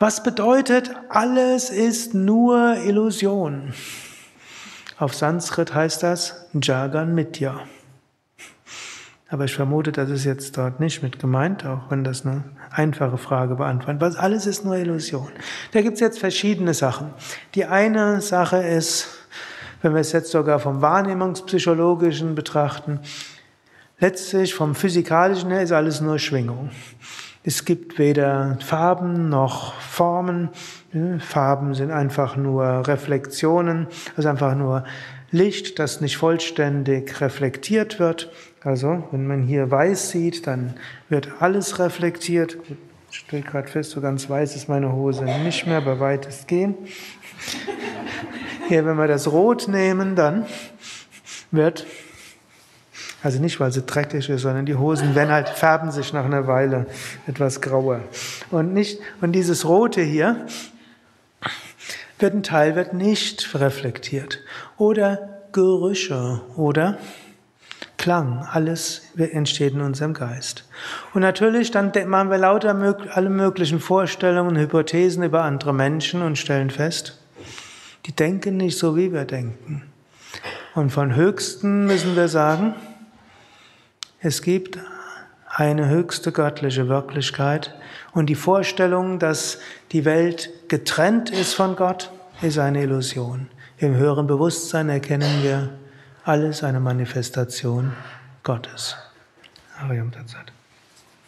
Was bedeutet, alles ist nur Illusion? Auf Sanskrit heißt das Jagan Mitya. Aber ich vermute, das ist jetzt dort nicht mit gemeint, auch wenn das eine einfache Frage beantwortet. Was alles ist nur Illusion. Da gibt es jetzt verschiedene Sachen. Die eine Sache ist, wenn wir es jetzt sogar vom Wahrnehmungspsychologischen betrachten, letztlich vom Physikalischen her ist alles nur Schwingung. Es gibt weder Farben noch Formen. Farben sind einfach nur Reflexionen, also einfach nur Licht, das nicht vollständig reflektiert wird. Also, wenn man hier weiß sieht, dann wird alles reflektiert. Ich stelle gerade fest, so ganz weiß ist meine Hose nicht mehr, bei weitestgehend. Hier, wenn wir das Rot nehmen, dann wird, also nicht, weil sie dreckig ist, sondern die Hosen werden halt, färben sich nach einer Weile etwas grauer. Und nicht, und dieses Rote hier, wird ein Teil wird nicht reflektiert. Oder Gerüche oder Klang, alles entsteht in unserem Geist. Und natürlich, dann machen wir lauter alle möglichen Vorstellungen, Hypothesen über andere Menschen und stellen fest, die denken nicht so, wie wir denken. Und von Höchsten müssen wir sagen, es gibt eine höchste göttliche Wirklichkeit und die Vorstellung, dass die Welt getrennt ist von Gott, ist eine Illusion. Im höheren Bewusstsein erkennen wir, alles eine Manifestation Gottes. Ariam Tatsat.